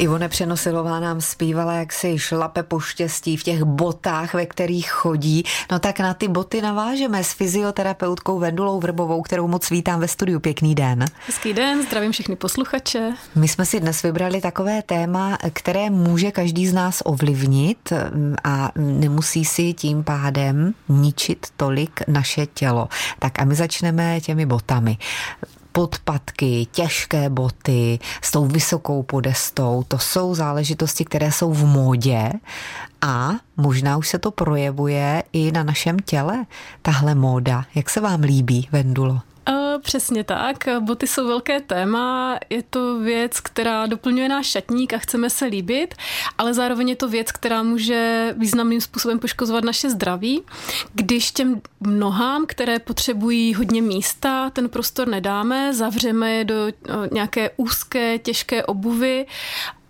Ivone Přenosilová nám zpívala, jak si šlape po štěstí v těch botách, ve kterých chodí. No tak na ty boty navážeme s fyzioterapeutkou Vendulou Vrbovou, kterou moc vítám ve studiu. Pěkný den. Hezký den, zdravím všechny posluchače. My jsme si dnes vybrali takové téma, které může každý z nás ovlivnit a nemusí si tím pádem ničit tolik naše tělo. Tak a my začneme těmi botami podpatky, těžké boty s tou vysokou podestou, to jsou záležitosti, které jsou v módě a možná už se to projevuje i na našem těle, tahle móda. Jak se vám líbí, Vendulo? Přesně tak. Boty jsou velké téma. Je to věc, která doplňuje náš šatník a chceme se líbit, ale zároveň je to věc, která může významným způsobem poškozovat naše zdraví. Když těm nohám, které potřebují hodně místa, ten prostor nedáme, zavřeme je do nějaké úzké, těžké obuvy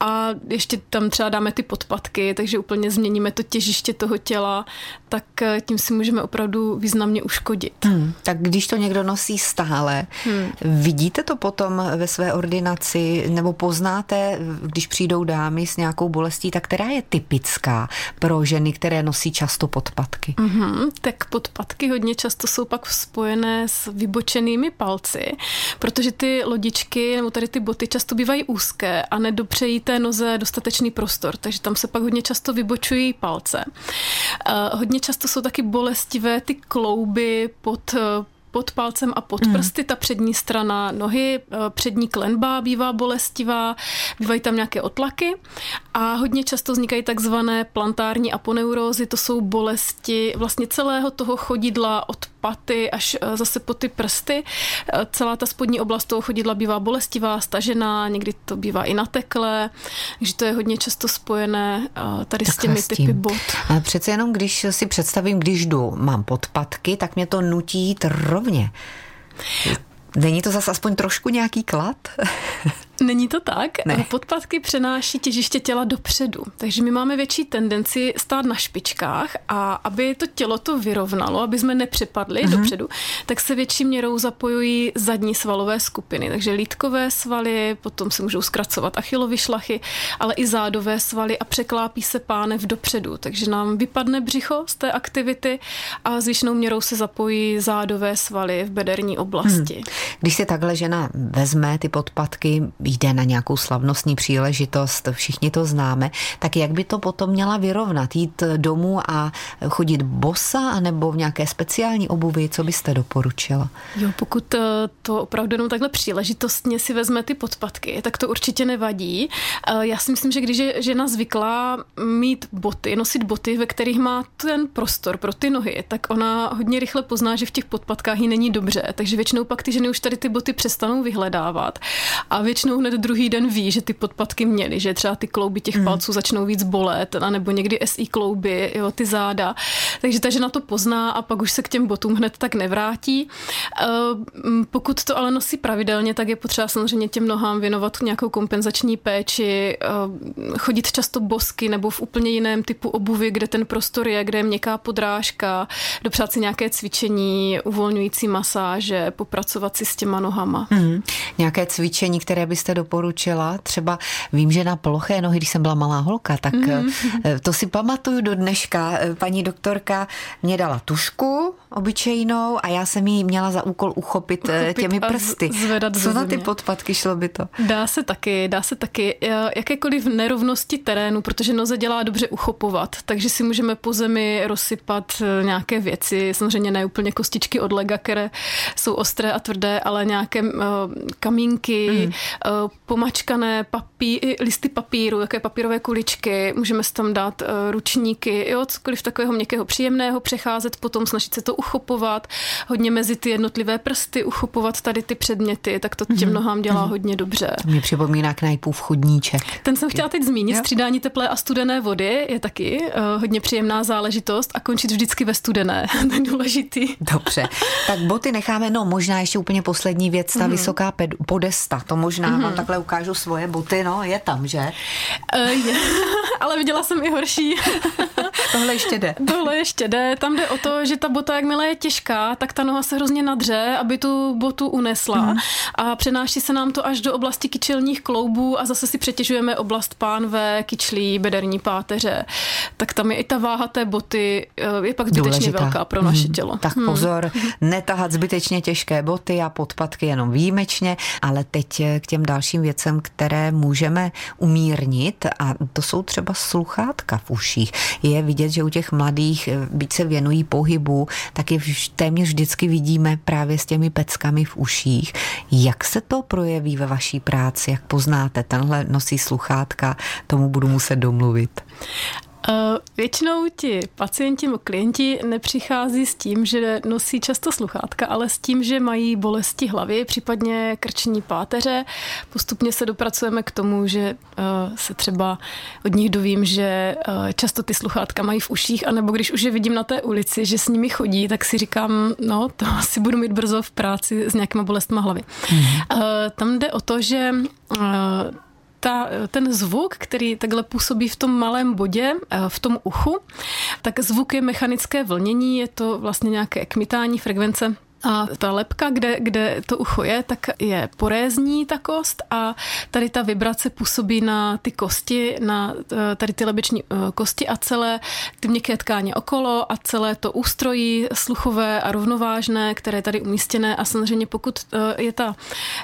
a ještě tam třeba dáme ty podpatky, takže úplně změníme to těžiště toho těla, tak eh, tím si můžeme opravdu významně uškodit. Hmm, tak když to někdo nosí stále, hmm. vidíte to potom ve své ordinaci, nebo poznáte, když přijdou dámy s nějakou bolestí, tak která je typická pro ženy, které nosí často podpatky? Hmm, tak podpatky hodně často jsou pak spojené s vybočenými palci, protože ty lodičky nebo tady ty boty často bývají úzké a nedopřejí té noze dostatečný prostor, takže tam se pak hodně často vybočují palce. Uh, hodně často jsou taky bolestivé ty klouby pod pod palcem a pod hmm. prsty, ta přední strana nohy, přední klenba bývá bolestivá, bývají tam nějaké otlaky a hodně často vznikají takzvané plantární aponeurózy, to jsou bolesti vlastně celého toho chodidla od paty až eh, zase po ty prsty. Eh, celá ta spodní oblast toho chodidla bývá bolestivá, stažená, někdy to bývá i nateklé, takže to je hodně často spojené eh, tady Takhle s těmi s typy bot. A přece jenom, když si představím, když jdu, mám podpatky, tak mě to nutí jít rovně. Není to zase aspoň trošku nějaký klad? Není to tak. Ne. Podpatky přenáší těžiště těla dopředu, takže my máme větší tendenci stát na špičkách a aby to tělo to vyrovnalo, aby jsme nepřepadli uh-huh. dopředu, tak se větší měrou zapojují zadní svalové skupiny. Takže lítkové svaly, potom se můžou zkracovat achilovy šlachy, ale i zádové svaly a překlápí se pánev dopředu. Takže nám vypadne břicho z té aktivity a zvyšnou měrou se zapojí zádové svaly v bederní oblasti. Hmm. Když si takhle žena vezme ty podpatky, jde na nějakou slavnostní příležitost, všichni to známe, tak jak by to potom měla vyrovnat? Jít domů a chodit bosa anebo v nějaké speciální obuvi? Co byste doporučila? Jo, pokud eh, to opravdu jenom takhle příležitostně si vezme ty podpatky, tak to určitě nevadí. Eh, já si myslím, že když je žena zvyklá mít boty, nosit boty, ve kterých má ten prostor pro ty nohy, tak ona hodně rychle pozná, že v těch podpatkách jí není dobře. Takže většinou pak ty ženy už tady ty boty přestanou vyhledávat. A většinou hned druhý den ví, že ty podpatky měly, že třeba ty klouby těch mm. palců začnou víc bolet, anebo někdy SI klouby, jo, ty záda. Takže ta žena to pozná a pak už se k těm botům hned tak nevrátí. Eh, pokud to ale nosí pravidelně, tak je potřeba samozřejmě těm nohám věnovat nějakou kompenzační péči, eh, chodit často bosky nebo v úplně jiném typu obuvy, kde ten prostor je, kde je měkká podrážka, dopřát si nějaké cvičení, uvolňující masáže, popracovat si s těma nohama. Mm. Nějaké cvičení, které byste byste doporučila? Třeba vím, že na ploché nohy, když jsem byla malá holka, tak mm-hmm. to si pamatuju do dneška. Eh, paní doktorka mě dala tušku obyčejnou a já jsem ji měla za úkol uchopit, uchopit těmi prsty. Zvedat Co na ty podpatky šlo by to? Dá se taky, dá se taky. Jakékoliv nerovnosti terénu, protože noze dělá dobře uchopovat, takže si můžeme po zemi rozsypat nějaké věci, samozřejmě ne úplně kostičky od lega, které jsou ostré a tvrdé, ale nějaké kamínky, mm. Pomačkané papí, listy papíru, jaké papírové kuličky, můžeme si tam dát eh, ručníky, jo, cokoliv takového měkkého příjemného, přecházet potom, snažit se to uchopovat, hodně mezi ty jednotlivé prsty uchopovat tady ty předměty, tak to těm mhm. nohám dělá mm-hmm. hodně dobře. To mě připomíná knajpův chodníček. Ten jsem chtěla teď zmínit, jo? střídání teplé a studené vody je taky uh, hodně příjemná záležitost a končit vždycky ve studené, to je důležitý. Dobře, tak boty necháme, no možná ještě úplně poslední věc, ta mm-hmm. vysoká podesta, to možná mm-hmm. vám takhle ukážu svoje boty, no je tam, že? Uh, je. Ale viděla jsem i horší. Tohle ještě jde. Tohle ještě jde. Tam jde o to, že ta bota, jakmile je těžká, tak ta noha se hrozně nadře, aby tu botu unesla. Mm. A přenáší se nám to až do oblasti kyčelních kloubů a zase si přetěžujeme oblast pánve, kyčlí, bederní páteře. Tak tam je i ta váha té boty eh, je pak zbytečně Důležitá. velká pro naše mm. tělo. Tak hmm. pozor, netahat zbytečně těžké boty a podpatky jenom výjimečně, ale teď k těm dalším věcem, které můžeme umírnit a to jsou třeba sluchátka v uších. Je vidět, že u těch mladých více věnují pohybu, tak je téměř vždycky vidíme právě s těmi peckami v uších. Jak se to projeví ve vaší práci? Jak poznáte, tenhle nosí sluchátka, tomu budu muset domluvit. Eh, většinou ti pacienti nebo klienti nepřichází s tím, že nosí často sluchátka, ale s tím, že mají bolesti hlavy, případně krční páteře. Postupně se dopracujeme k tomu, že eh, se třeba od nich dovím, že eh, často ty sluchátka mají v uších, anebo když už je vidím na té ulici, že s nimi chodí, tak si říkám, no to asi budu mít brzo v práci s nějakýma bolestma hlavy. Hmm. Tam jde o to, že ta, ten zvuk, který takhle působí v tom malém bodě, eh, v tom uchu, tak zvuk je mechanické vlnění, je to vlastně nějaké kmitání frekvence a ta lepka, kde, kde to ucho je, tak je porézní ta kost a tady ta vibrace působí na ty kosti, na eh, tady ty lebeční eh, kosti a celé ty měkké tkáně okolo a celé to ústrojí sluchové a rovnovážné, které je tady umístěné a samozřejmě pokud eh, je ta,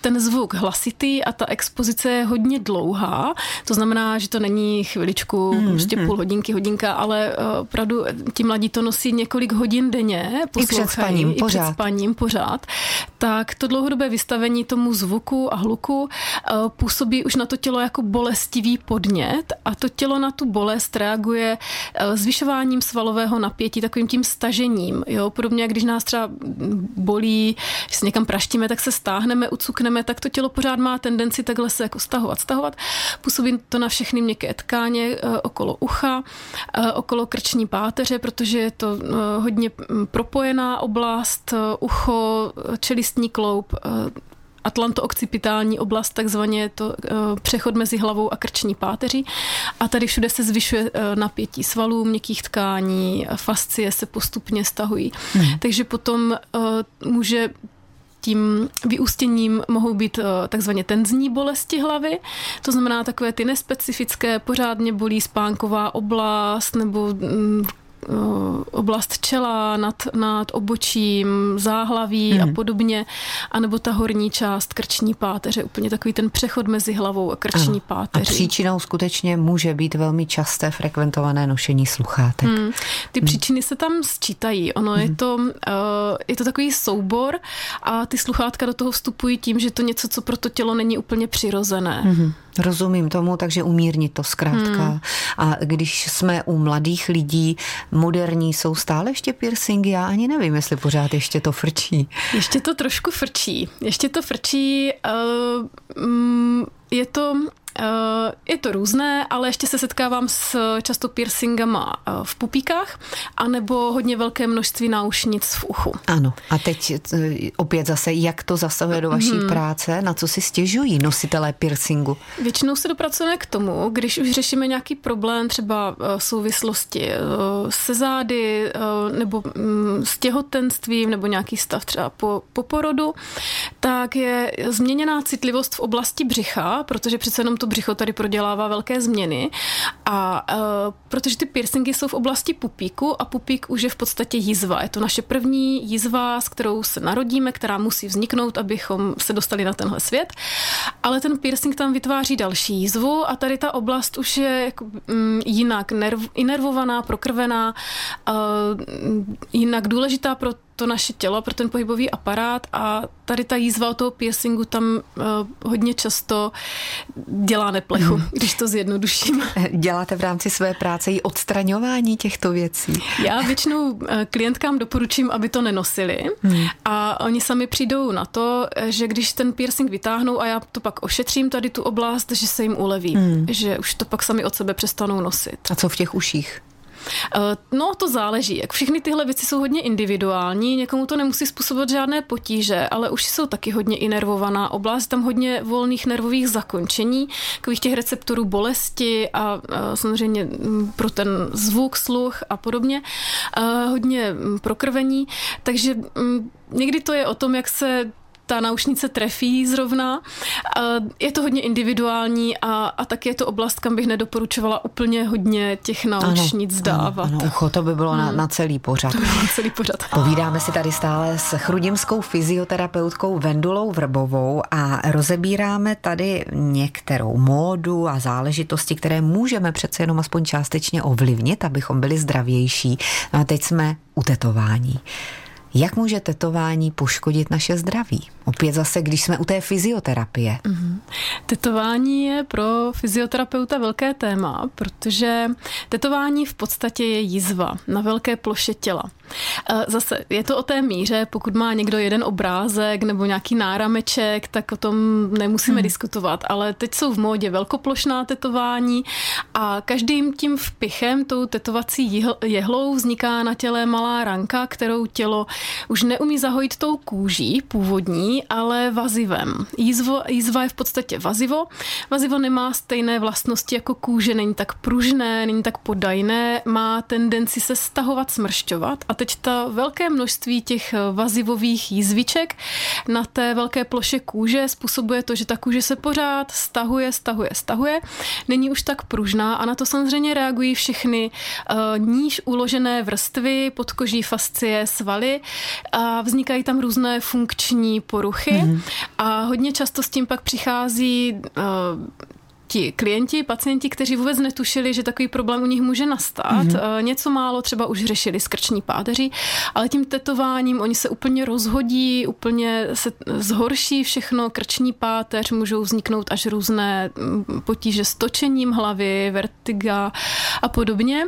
ten zvuk hlasitý a ta expozice je hodně dlouhá, to znamená, že to není chviličku, mm, prostě půl hodinky, hodinka, ale opravdu ti mladí to nosí několik hodin denně, poslouchají. I před spaním, i pořád. Před spaním ním pořád, tak to dlouhodobé vystavení tomu zvuku a hluku eh, působí už na to tělo jako bolestivý podnět a to tělo na tu bolest reaguje eh, zvyšováním svalového napětí, takovým tím stažením. Jo? Podobně, jak když nás třeba bolí, že se někam praštíme, tak se stáhneme, ucukneme, tak to tělo pořád má tendenci takhle se jako stahovat, stahovat. Působí to na všechny měkké tkáně eh, okolo ucha, okolo krční páteře, protože je to hodně mm, propojená oblast ucho, čelistní kloub, eh, atlanto-occipitální oblast, takzvaně to eh, přechod mezi hlavou a krční páteří. A tady všude se zvyšuje eh, napětí svalů, měkkých tkání, fascie se postupně stahují. Hmm. Takže potom může tím vyústěním mohou být takzvaně tenzní bolesti hlavy, to znamená takové ty nespecifické, pořádně bolí spánková oblast nebo mm, oblast čela nad, nad obočím, záhlaví mm. a mhm. podobně, anebo ta horní část krční páteře, úplně takový ten přechod mezi hlavou a krční ano. páteří. A příčinou skutečně může být velmi časté frekventované nošení sluchátek. Mm. Ty mm. příčiny se tam sčítají. Ono mm. je, mhm. to, uh, je to takový soubor a ty sluchátka do toho vstupují tím, že to něco, co pro to tělo není úplně přirozené. Mm. Rozumím tomu, takže umírnit to zkrátka. Hmm. A když jsme u mladých lidí, moderní, jsou stále ještě piercingy? Já ani nevím, jestli pořád ještě to frčí. Ještě to trošku frčí. Ještě to frčí. Uh, je to Eh, je to různé, ale ještě se setkávám s často piercingama eh, v pupíkách, anebo hodně velké množství náušnic v uchu. Ano, a teď eh, opět zase, jak to zasahuje do vaší hmm. práce, na co si stěžují nositelé piercingu? Většinou se dopracujeme k tomu, když už řešíme nějaký problém, třeba v souvislosti se zády, nebo mm, s těhotenstvím, nebo nějaký stav třeba po, po porodu, tak je změněná citlivost v oblasti břicha, protože přece jenom to břicho tady prodělává velké změny a uh, protože ty piercingy jsou v oblasti pupíku a pupík už je v podstatě jizva. Je to naše první jizva, s kterou se narodíme, která musí vzniknout, abychom se dostali na tenhle svět. Ale ten piercing tam vytváří další jizvu a tady ta oblast už je jako, um, jinak nerv, inervovaná, prokrvená, uh, jinak důležitá pro to naše tělo, pro ten pohybový aparát a tady ta jízva o toho piercingu tam uh, hodně často dělá neplechu, mm. když to zjednoduším. Děláte v rámci své práce i odstraňování těchto věcí? Já většinou eh, klientkám doporučím, aby to nenosili mm. a oni sami přijdou na to, že když ten piercing vytáhnou a já to pak ošetřím tady tu oblast, že se jim uleví, mm. že už to pak sami od sebe přestanou nosit. A co v těch uších? No, to záleží. Jak všechny tyhle věci jsou hodně individuální, někomu to nemusí způsobovat žádné potíže, ale už jsou taky hodně inervovaná oblast, tam hodně volných nervových zakončení, takových těch receptorů bolesti a, a samozřejmě mm, pro ten zvuk, sluch a podobně, a hodně mm, prokrvení, takže mm, někdy to je o tom, jak se ta naušnice trefí zrovna. Je to hodně individuální a, a tak je to oblast, kam bych nedoporučovala úplně hodně těch naušnic ano, dávat. Ano, ano, ucho, to by bylo hmm. na, na celý pořad. To by bylo na celý pořad. Povídáme si tady stále s chrudimskou fyzioterapeutkou Vendulou Vrbovou a rozebíráme tady některou módu a záležitosti, které můžeme přece jenom aspoň částečně ovlivnit, abychom byli zdravější. No a teď jsme u tetování. Jak může tetování poškodit naše zdraví? Opět zase, když jsme u té fyzioterapie. Mm-hmm. Tetování je pro fyzioterapeuta velké téma, protože tetování v podstatě je jizva na velké ploše těla. E, zase je to o té míře, pokud má někdo jeden obrázek nebo nějaký nárameček, tak o tom nemusíme hmm. diskutovat, ale teď jsou v módě velkoplošná tetování a každým tím vpichem, tou tetovací jehlou vzniká na těle malá ranka, kterou tělo už neumí zahojit tou kůží původní, ale vazivem. Jízvo, jízva je v podstatě vazivo. Vazivo nemá stejné vlastnosti jako kůže, není tak pružné, není tak podajné, má tendenci se stahovat, smršťovat a teď ta velké množství těch vazivových jízviček na té velké ploše kůže způsobuje to, že ta kůže se pořád stahuje, stahuje, stahuje, není už tak pružná a na to samozřejmě reagují všechny uh, níž uložené vrstvy, podkoží, fascie, svaly a vznikají tam různé funkční poruchy mm-hmm. a hodně často s tím pak přichází uh, ti klienti, pacienti, kteří vůbec netušili, že takový problém u nich může nastat. Mm-hmm. Něco málo třeba už řešili s krční páteří, ale tím tetováním oni se úplně rozhodí, úplně se zhorší všechno, krční páteř, můžou vzniknout až různé mm, potíže s točením hlavy, vertiga a podobně.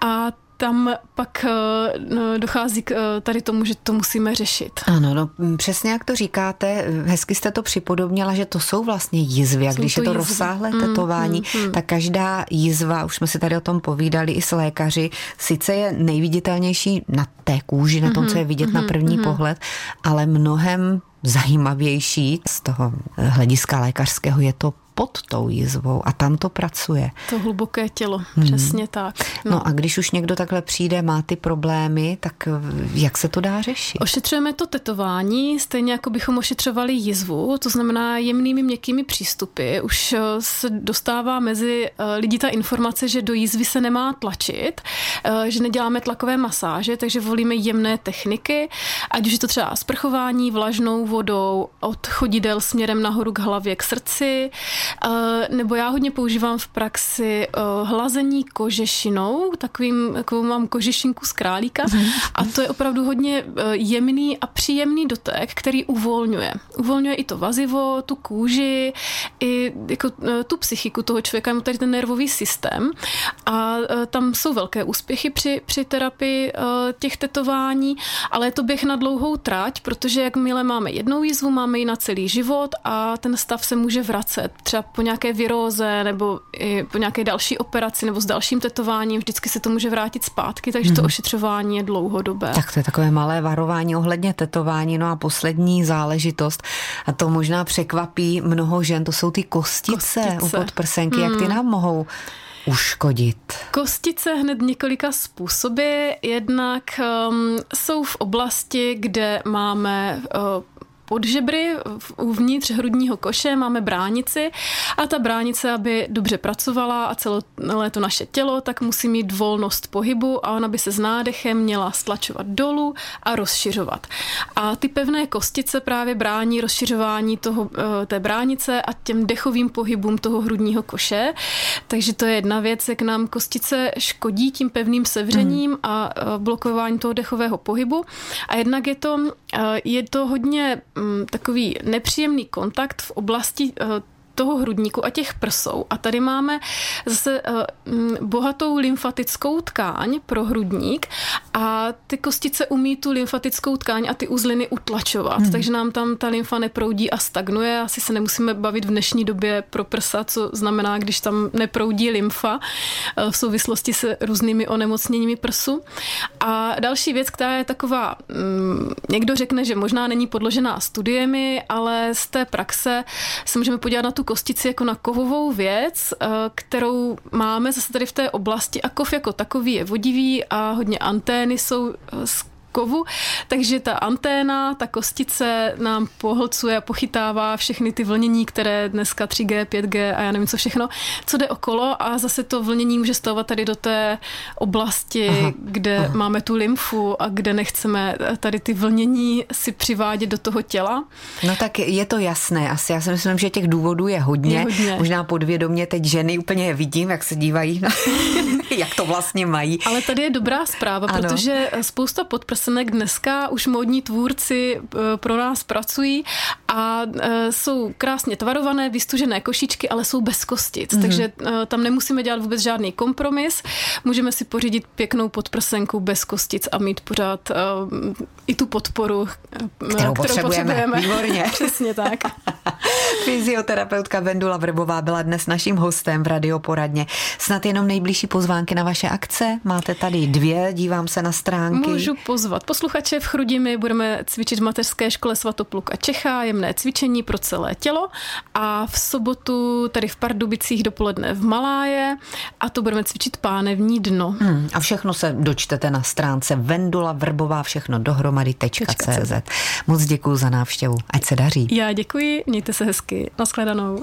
A tam pak eh, no, dochází k eh, tady tomu, že to musíme řešit. Ano, no přesně jak to říkáte, hezky jste to připodobnila, že to jsou vlastně jizvy a když je to jizvy. rozsáhlé mm, tetování, mm, mm. tak každá jizva, už jsme si tady o tom povídali i s lékaři, sice je nejviditelnější na té kůži, na tom, mm, co je vidět mm, na mhm, první mm. pohled, ale mnohem zajímavější z toho hlediska lékařského je to pod tou jizvou a tam to pracuje. To hluboké tělo, hmm. přesně tak. No. no a když už někdo takhle přijde, má ty problémy, tak eh, jak se to dá řešit? Ošetřujeme to tetování, stejně jako bychom ošetřovali jizvu, to znamená jemnými měkkými přístupy. Už eh, se dostává mezi eh, lidi ta informace, že do jizvy se nemá tlačit, že neděláme tlakové masáže, takže volíme jemné techniky, ať už je to třeba sprchování vlažnou vodou, od chodidel směrem nahoru k hlavě, k srdci, nebo já hodně používám v praxi eh, hlazení kožešinou, takovým, takovou mám kožešinku z králíka a to je opravdu hodně eh, jemný a příjemný dotek, který uvolňuje. Uvolňuje i to vazivo, tu kůži, i jako tu psychiku toho člověka, tady ten nervový systém a tam jsou velké úspěchy při, při terapii těch tetování, ale je to běh na dlouhou trať, protože jakmile máme jednou jízvu, máme ji na celý život a ten stav se může vracet. Třeba třeba po nějaké viróze nebo i po nějaké další operaci nebo s dalším tetováním, vždycky se to může vrátit zpátky, takže mm-hmm. to mhm. ošetřování je dlouhodobé. Tak to je takové malé varování ohledně tetování. No a poslední záležitost, a to možná překvapí mnoho žen, to jsou ty kostice, kostice. u podprsenky. Mm. Jak ty mhm. nám mohou uškodit? Kostice hned několika způsoby. Jednak um, jsou v oblasti, kde máme uh, pod žebry, uvnitř hrudního koše máme bránici a ta bránice, aby dobře pracovala a celé to naše tělo, tak musí mít volnost pohybu a ona by se s nádechem měla stlačovat dolů a rozšiřovat. A ty pevné kostice právě brání rozšiřování toho, eh, té bránice a těm dechovým pohybům toho hrudního koše. Takže to je jedna věc, jak nám kostice škodí tím pevným sevřením mm. a eh, blokování toho dechového pohybu. A jednak je to, eh, je to hodně takový nepříjemný kontakt v oblasti eh, toho hrudníku a těch prsou. A tady máme zase bohatou lymfatickou tkáň pro hrudník a ty kostice umí tu lymfatickou tkáň a ty uzliny utlačovat, hmm. takže nám tam ta lymfa neproudí a stagnuje. Asi se nemusíme bavit v dnešní době pro prsa, co znamená, když tam neproudí lymfa v souvislosti s různými onemocněními prsu. A další věc, která je taková, mm, někdo řekne, že možná není podložená studiemi, ale z té praxe se můžeme podívat na tu kostici jako na kovovou věc, eh, kterou máme zase tady v té oblasti a kov jako takový je vodivý a hodně antény jsou z eh, kovu, takže ta anténa, ta kostice nám pohlcuje a pochytává všechny ty vlnění, které dneska 3G, 5G a já nevím co všechno, co jde okolo a zase to vlnění může stavovat tady do té oblasti, aha, kde aha. máme tu lymfu a kde nechceme tady ty vlnění si přivádět do toho těla. No tak je to jasné, asi já si myslím, že těch důvodů je hodně, je hodně. možná podvědomě teď ženy úplně je vidím, jak se dívají na jak to vlastně mají. Ale tady je dobrá zpráva, ano. protože spousta podprsenek dneska už módní tvůrci eh, pro nás pracují a eh, jsou krásně tvarované, vystužené košičky, ale jsou bez kostic, mm-hmm. takže eh, tam nemusíme dělat vůbec žádný kompromis. Můžeme si pořídit pěknou podprsenku bez kostic a mít pořád i tu podporu, kterou, kterou potřebujeme. potřebujeme. Výborně. Přesně tak. Fyzioterapeutka Vendula Vrbová byla dnes naším hostem v radioporadně. Snad jenom nejbližší pozvánky na vaše akce? Máte tady dvě, dívám se na stránky. Můžu pozvat posluchače v Chrudimi, budeme cvičit v mateřské škole Svatopluka Čecha, jemné cvičení pro celé tělo a v sobotu tady v Pardubicích dopoledne v Maláje a to budeme cvičit pánevní dno. Hmm, a všechno se dočtete na stránce Vendula Vrbová všechno dohromady.cz. Moc děkuji za návštěvu, ať se daří. Já děkuji, mějte se hezky, nashledanou.